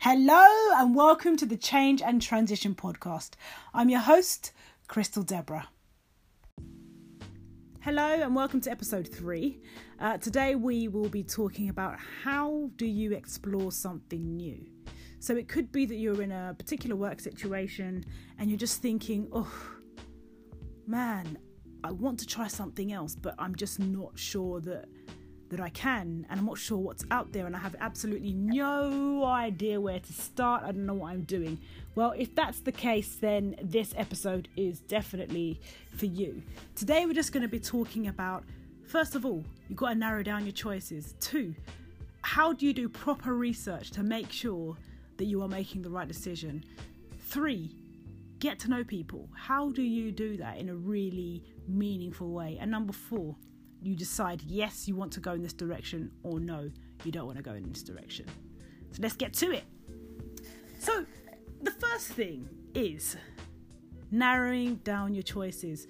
Hello and welcome to the Change and Transition podcast. I'm your host, Crystal Deborah. Hello and welcome to episode three. Uh, today we will be talking about how do you explore something new. So it could be that you're in a particular work situation and you're just thinking, oh man, I want to try something else, but I'm just not sure that that I can, and I'm not sure what's out there, and I have absolutely no idea where to start. I don't know what I'm doing. Well, if that's the case, then this episode is definitely for you. Today, we're just going to be talking about first of all, you've got to narrow down your choices. Two, how do you do proper research to make sure that you are making the right decision? Three, get to know people. How do you do that in a really meaningful way? And number four, you decide yes, you want to go in this direction, or no, you don't want to go in this direction. So let's get to it. So, the first thing is narrowing down your choices.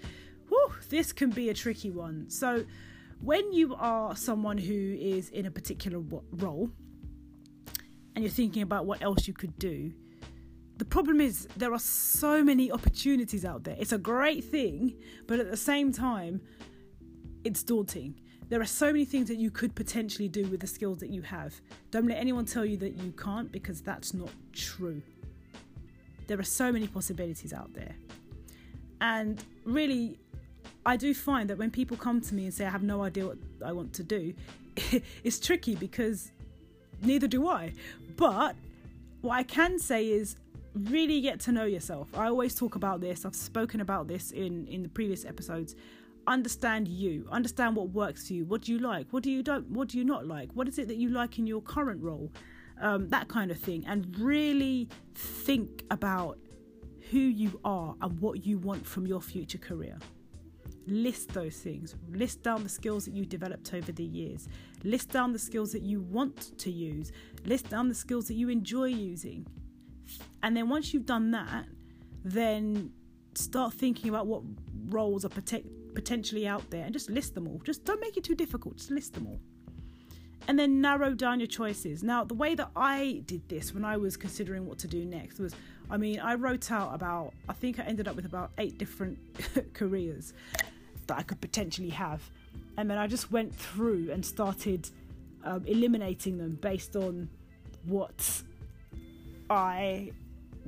Whew, this can be a tricky one. So, when you are someone who is in a particular role and you're thinking about what else you could do, the problem is there are so many opportunities out there. It's a great thing, but at the same time, it's daunting. There are so many things that you could potentially do with the skills that you have. Don't let anyone tell you that you can't because that's not true. There are so many possibilities out there. And really, I do find that when people come to me and say, I have no idea what I want to do, it's tricky because neither do I. But what I can say is really get to know yourself. I always talk about this. I've spoken about this in in the previous episodes understand you understand what works for you what do you like what do you don't what do you not like what is it that you like in your current role um, that kind of thing and really think about who you are and what you want from your future career. List those things. List down the skills that you developed over the years. List down the skills that you want to use. List down the skills that you enjoy using. And then once you've done that then start thinking about what roles are protect, potentially out there and just list them all. Just don't make it too difficult, just list them all. And then narrow down your choices. Now, the way that I did this when I was considering what to do next was I mean, I wrote out about, I think I ended up with about eight different careers that I could potentially have. And then I just went through and started um, eliminating them based on what I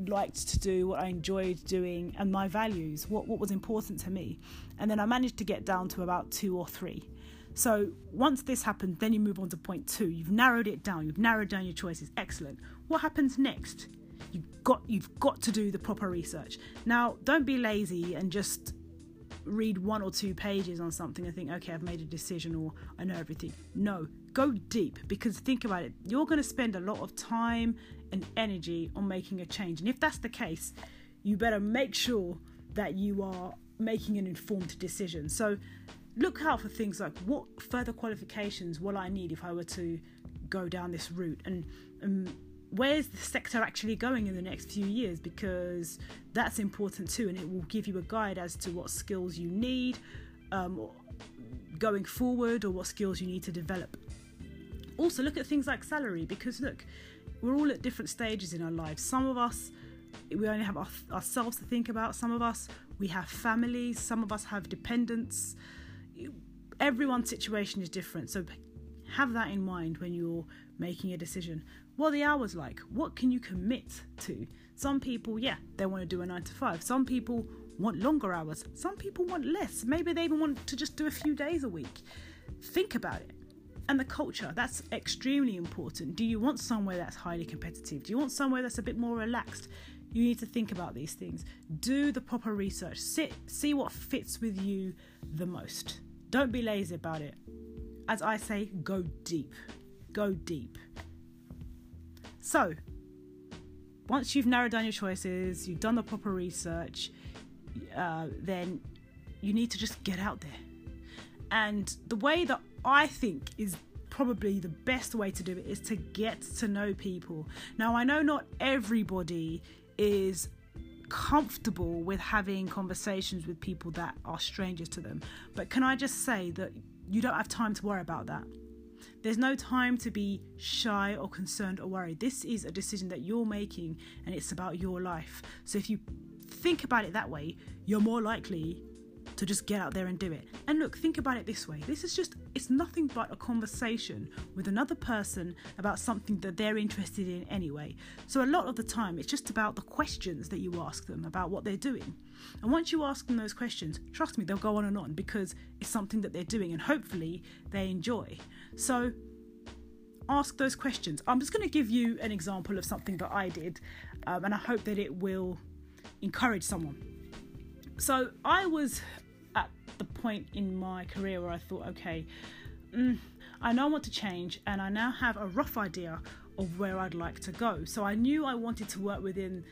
liked to do, what I enjoyed doing, and my values, what, what was important to me. And then I managed to get down to about two or three. So once this happens, then you move on to point two. You've narrowed it down. You've narrowed down your choices. Excellent. What happens next? You've got you've got to do the proper research. Now, don't be lazy and just read one or two pages on something and think, okay, I've made a decision or I know everything. No, go deep because think about it. You're going to spend a lot of time and energy on making a change. And if that's the case, you better make sure that you are making an informed decision. So look out for things like what further qualifications will I need if I were to go down this route and, and where's the sector actually going in the next few years because that's important too and it will give you a guide as to what skills you need um, going forward or what skills you need to develop also look at things like salary because look we're all at different stages in our lives. Some of us, we only have our, ourselves to think about. Some of us, we have families. Some of us have dependents. Everyone's situation is different. So have that in mind when you're making a decision. What are the hours like? What can you commit to? Some people, yeah, they want to do a nine to five. Some people want longer hours. Some people want less. Maybe they even want to just do a few days a week. Think about it and the culture that's extremely important. Do you want somewhere that's highly competitive? Do you want somewhere that's a bit more relaxed? You need to think about these things. Do the proper research. Sit see what fits with you the most. Don't be lazy about it. As i say go deep. Go deep. So once you've narrowed down your choices you've done the proper research uh, then you need to just get out there. And the way that I think is probably the best way to do it is to get to know people. Now, I know not everybody is comfortable with having conversations with people that are strangers to them, but can I just say that you don't have time to worry about that? There's no time to be shy or concerned or worried. This is a decision that you're making and it's about your life. So if you think about it that way, you're more likely to just get out there and do it. And look, think about it this way this is just, it's nothing but a conversation with another person about something that they're interested in anyway. So a lot of the time, it's just about the questions that you ask them about what they're doing. And once you ask them those questions, trust me, they'll go on and on because it's something that they're doing and hopefully they enjoy. So ask those questions. I'm just going to give you an example of something that I did, um, and I hope that it will encourage someone. So I was point in my career where I thought, okay, mm, I know I want to change, and I now have a rough idea of where I'd like to go. So I knew I wanted to work within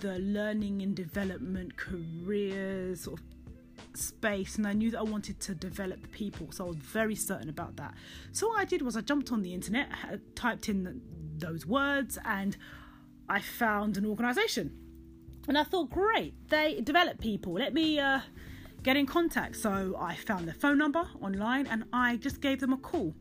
the learning and development careers sort of space and I knew that I wanted to develop people. So I was very certain about that. So what I did was I jumped on the internet typed in those words and I found an organization. And I thought great they develop people. Let me uh, get in contact. So I found their phone number online and I just gave them a call.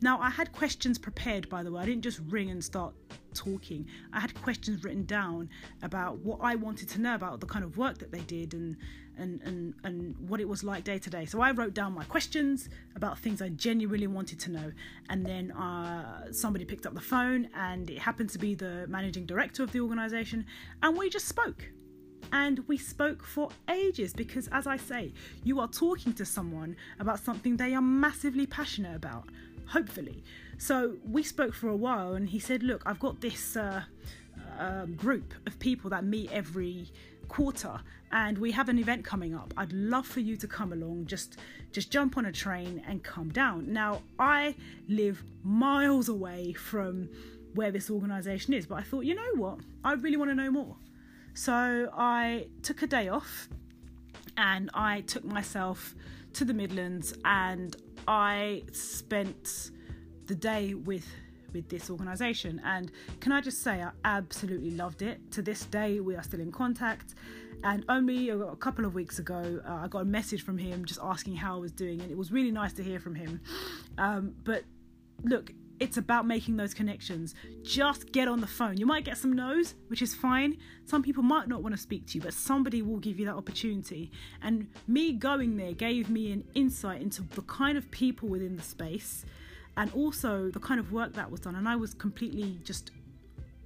Now, I had questions prepared, by the way. I didn't just ring and start talking. I had questions written down about what I wanted to know about the kind of work that they did and and and, and what it was like day to day. So I wrote down my questions about things I genuinely wanted to know, and then uh, somebody picked up the phone, and it happened to be the managing director of the organisation, and we just spoke and we spoke for ages because, as I say, you are talking to someone about something they are massively passionate about, hopefully. So we spoke for a while, and he said, Look, I've got this uh, uh, group of people that meet every quarter and we have an event coming up. I'd love for you to come along. Just just jump on a train and come down. Now i live miles away from where this organization is but i thought you know what? I really want to know more so I took a day off and I took myself to the Midlands and I spent the day with with this organization and can I just say I absolutely loved it. To this day we are still in contact. And only a couple of weeks ago uh, I got a message from him just asking how I was doing. And it was really nice to hear from him. Um, but look it's about making those connections. Just get on the phone. You might get some no's, which is fine. Some people might not want to speak to you, but somebody will give you that opportunity. And me going there gave me an insight into the kind of people within the space and also the kind of work that was done. And I was completely just,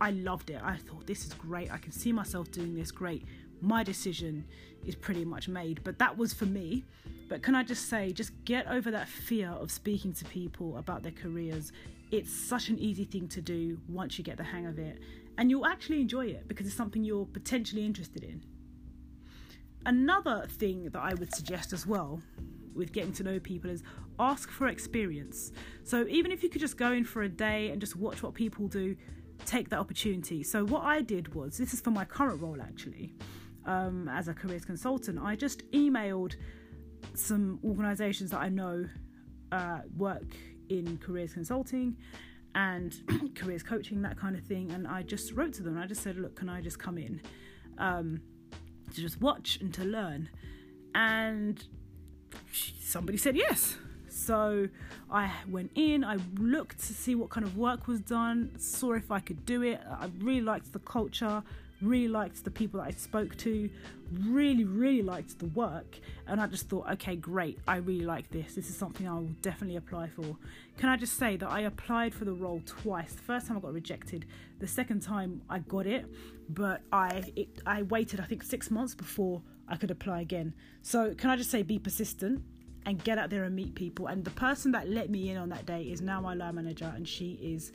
I loved it. I thought, this is great. I can see myself doing this. Great. My decision is pretty much made. But that was for me. But can I just say, just get over that fear of speaking to people about their careers it's such an easy thing to do once you get the hang of it, and you'll actually enjoy it because it's something you're potentially interested in. Another thing that I would suggest as well with getting to know people is ask for experience. So even if you could just go in for a day and just watch what people do, take that opportunity. So what I did was this is for my current role actually, um, as a careers consultant. I just emailed some organisations that I know uh, work in careers consulting and careers coaching, that kind of thing. And I just wrote to them. I just said, look, can I just come in um, to just watch and to learn? And somebody said yes. So I went in, I looked to see what kind of work was done, saw if I could do it. I really liked the culture, really liked the people that I spoke to, really, really liked the work. And I just thought, okay, great, I really like this. This is something I will definitely apply for. Can I just say that I applied for the role twice? The first time I got rejected, the second time I got it, but I it, I waited I think six months before I could apply again. So can I just say, be persistent and get out there and meet people. And the person that let me in on that day is now my line manager, and she is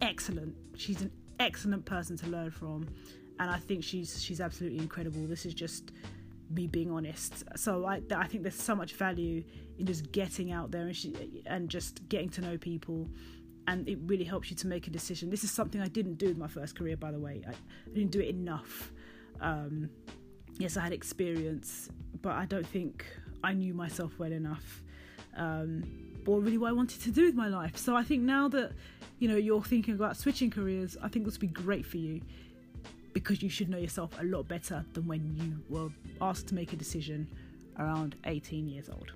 excellent. She's an excellent person to learn from and I think she's she's absolutely incredible. This is just me being honest. So I I think there's so much value in just getting out there and she, and just getting to know people. And it really helps you to make a decision. This is something I didn't do in my first career, by the way. I, I didn't do it enough. Um, yes, I had experience, but I don't think I knew myself well enough, um, or really what I wanted to do with my life. So I think now that you know you're thinking about switching careers, I think this would be great for you because you should know yourself a lot better than when you were asked to make a decision around 18 years old.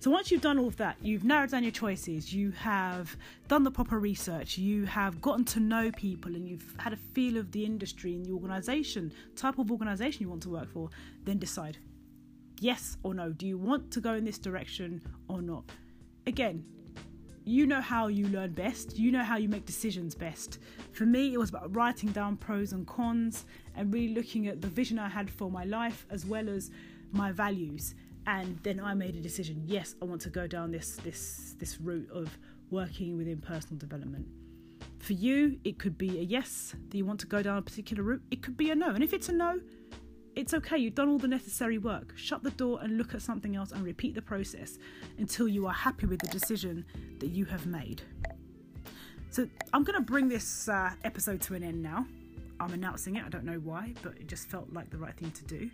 So once you've done all of that, you've narrowed down your choices, you have done the proper research, you have gotten to know people, and you've had a feel of the industry and the organisation, type of organisation you want to work for, then decide yes or no. Do you want to go in this direction or not? Again, you know how you learn best, you know how you make decisions best. For me, it was about writing down pros and cons and really looking at the vision I had for my life as well as my values and then I made a decision. Yes, I want to go down this this this route of working within personal development. For you, it could be a yes that you want to go down a particular route. It could be a no, and if it's a no, it's okay. You've done all the necessary work. Shut the door and look at something else and repeat the process until you are happy with the decision that you have made. So I'm going to bring this uh, episode to an end now. I'm announcing it. I don't know why, but it just felt like the right thing to do.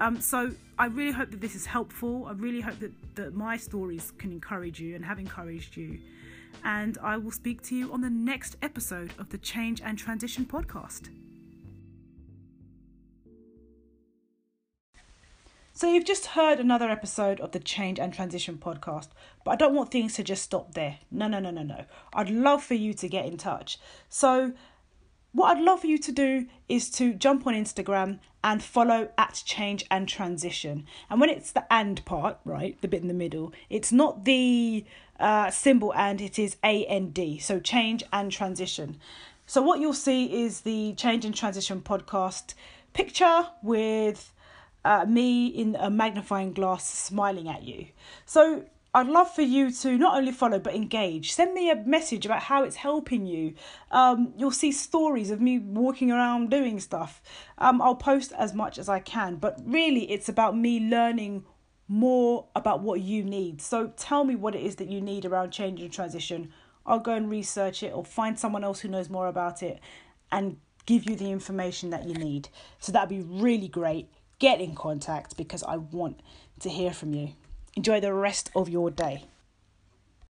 Um, so I really hope that this is helpful. I really hope that, that my stories can encourage you and have encouraged you. And I will speak to you on the next episode of the Change and Transition podcast. So, you've just heard another episode of the Change and Transition podcast, but I don't want things to just stop there. No, no, no, no, no. I'd love for you to get in touch. So, what I'd love for you to do is to jump on Instagram and follow at change and transition. And when it's the and part, right, the bit in the middle, it's not the uh, symbol and, it is A N D. So change and transition. So what you'll see is the change and transition podcast picture with uh, me in a magnifying glass smiling at you. So I'd love for you to not only follow but engage. Send me a message about how it's helping you. Um, you'll see stories of me walking around doing stuff. Um, I'll post as much as I can, but really it's about me learning more about what you need. So tell me what it is that you need around change and transition. I'll go and research it or find someone else who knows more about it and give you the information that you need. So that'd be really great. Get in contact because I want to hear from you. Enjoy the rest of your day.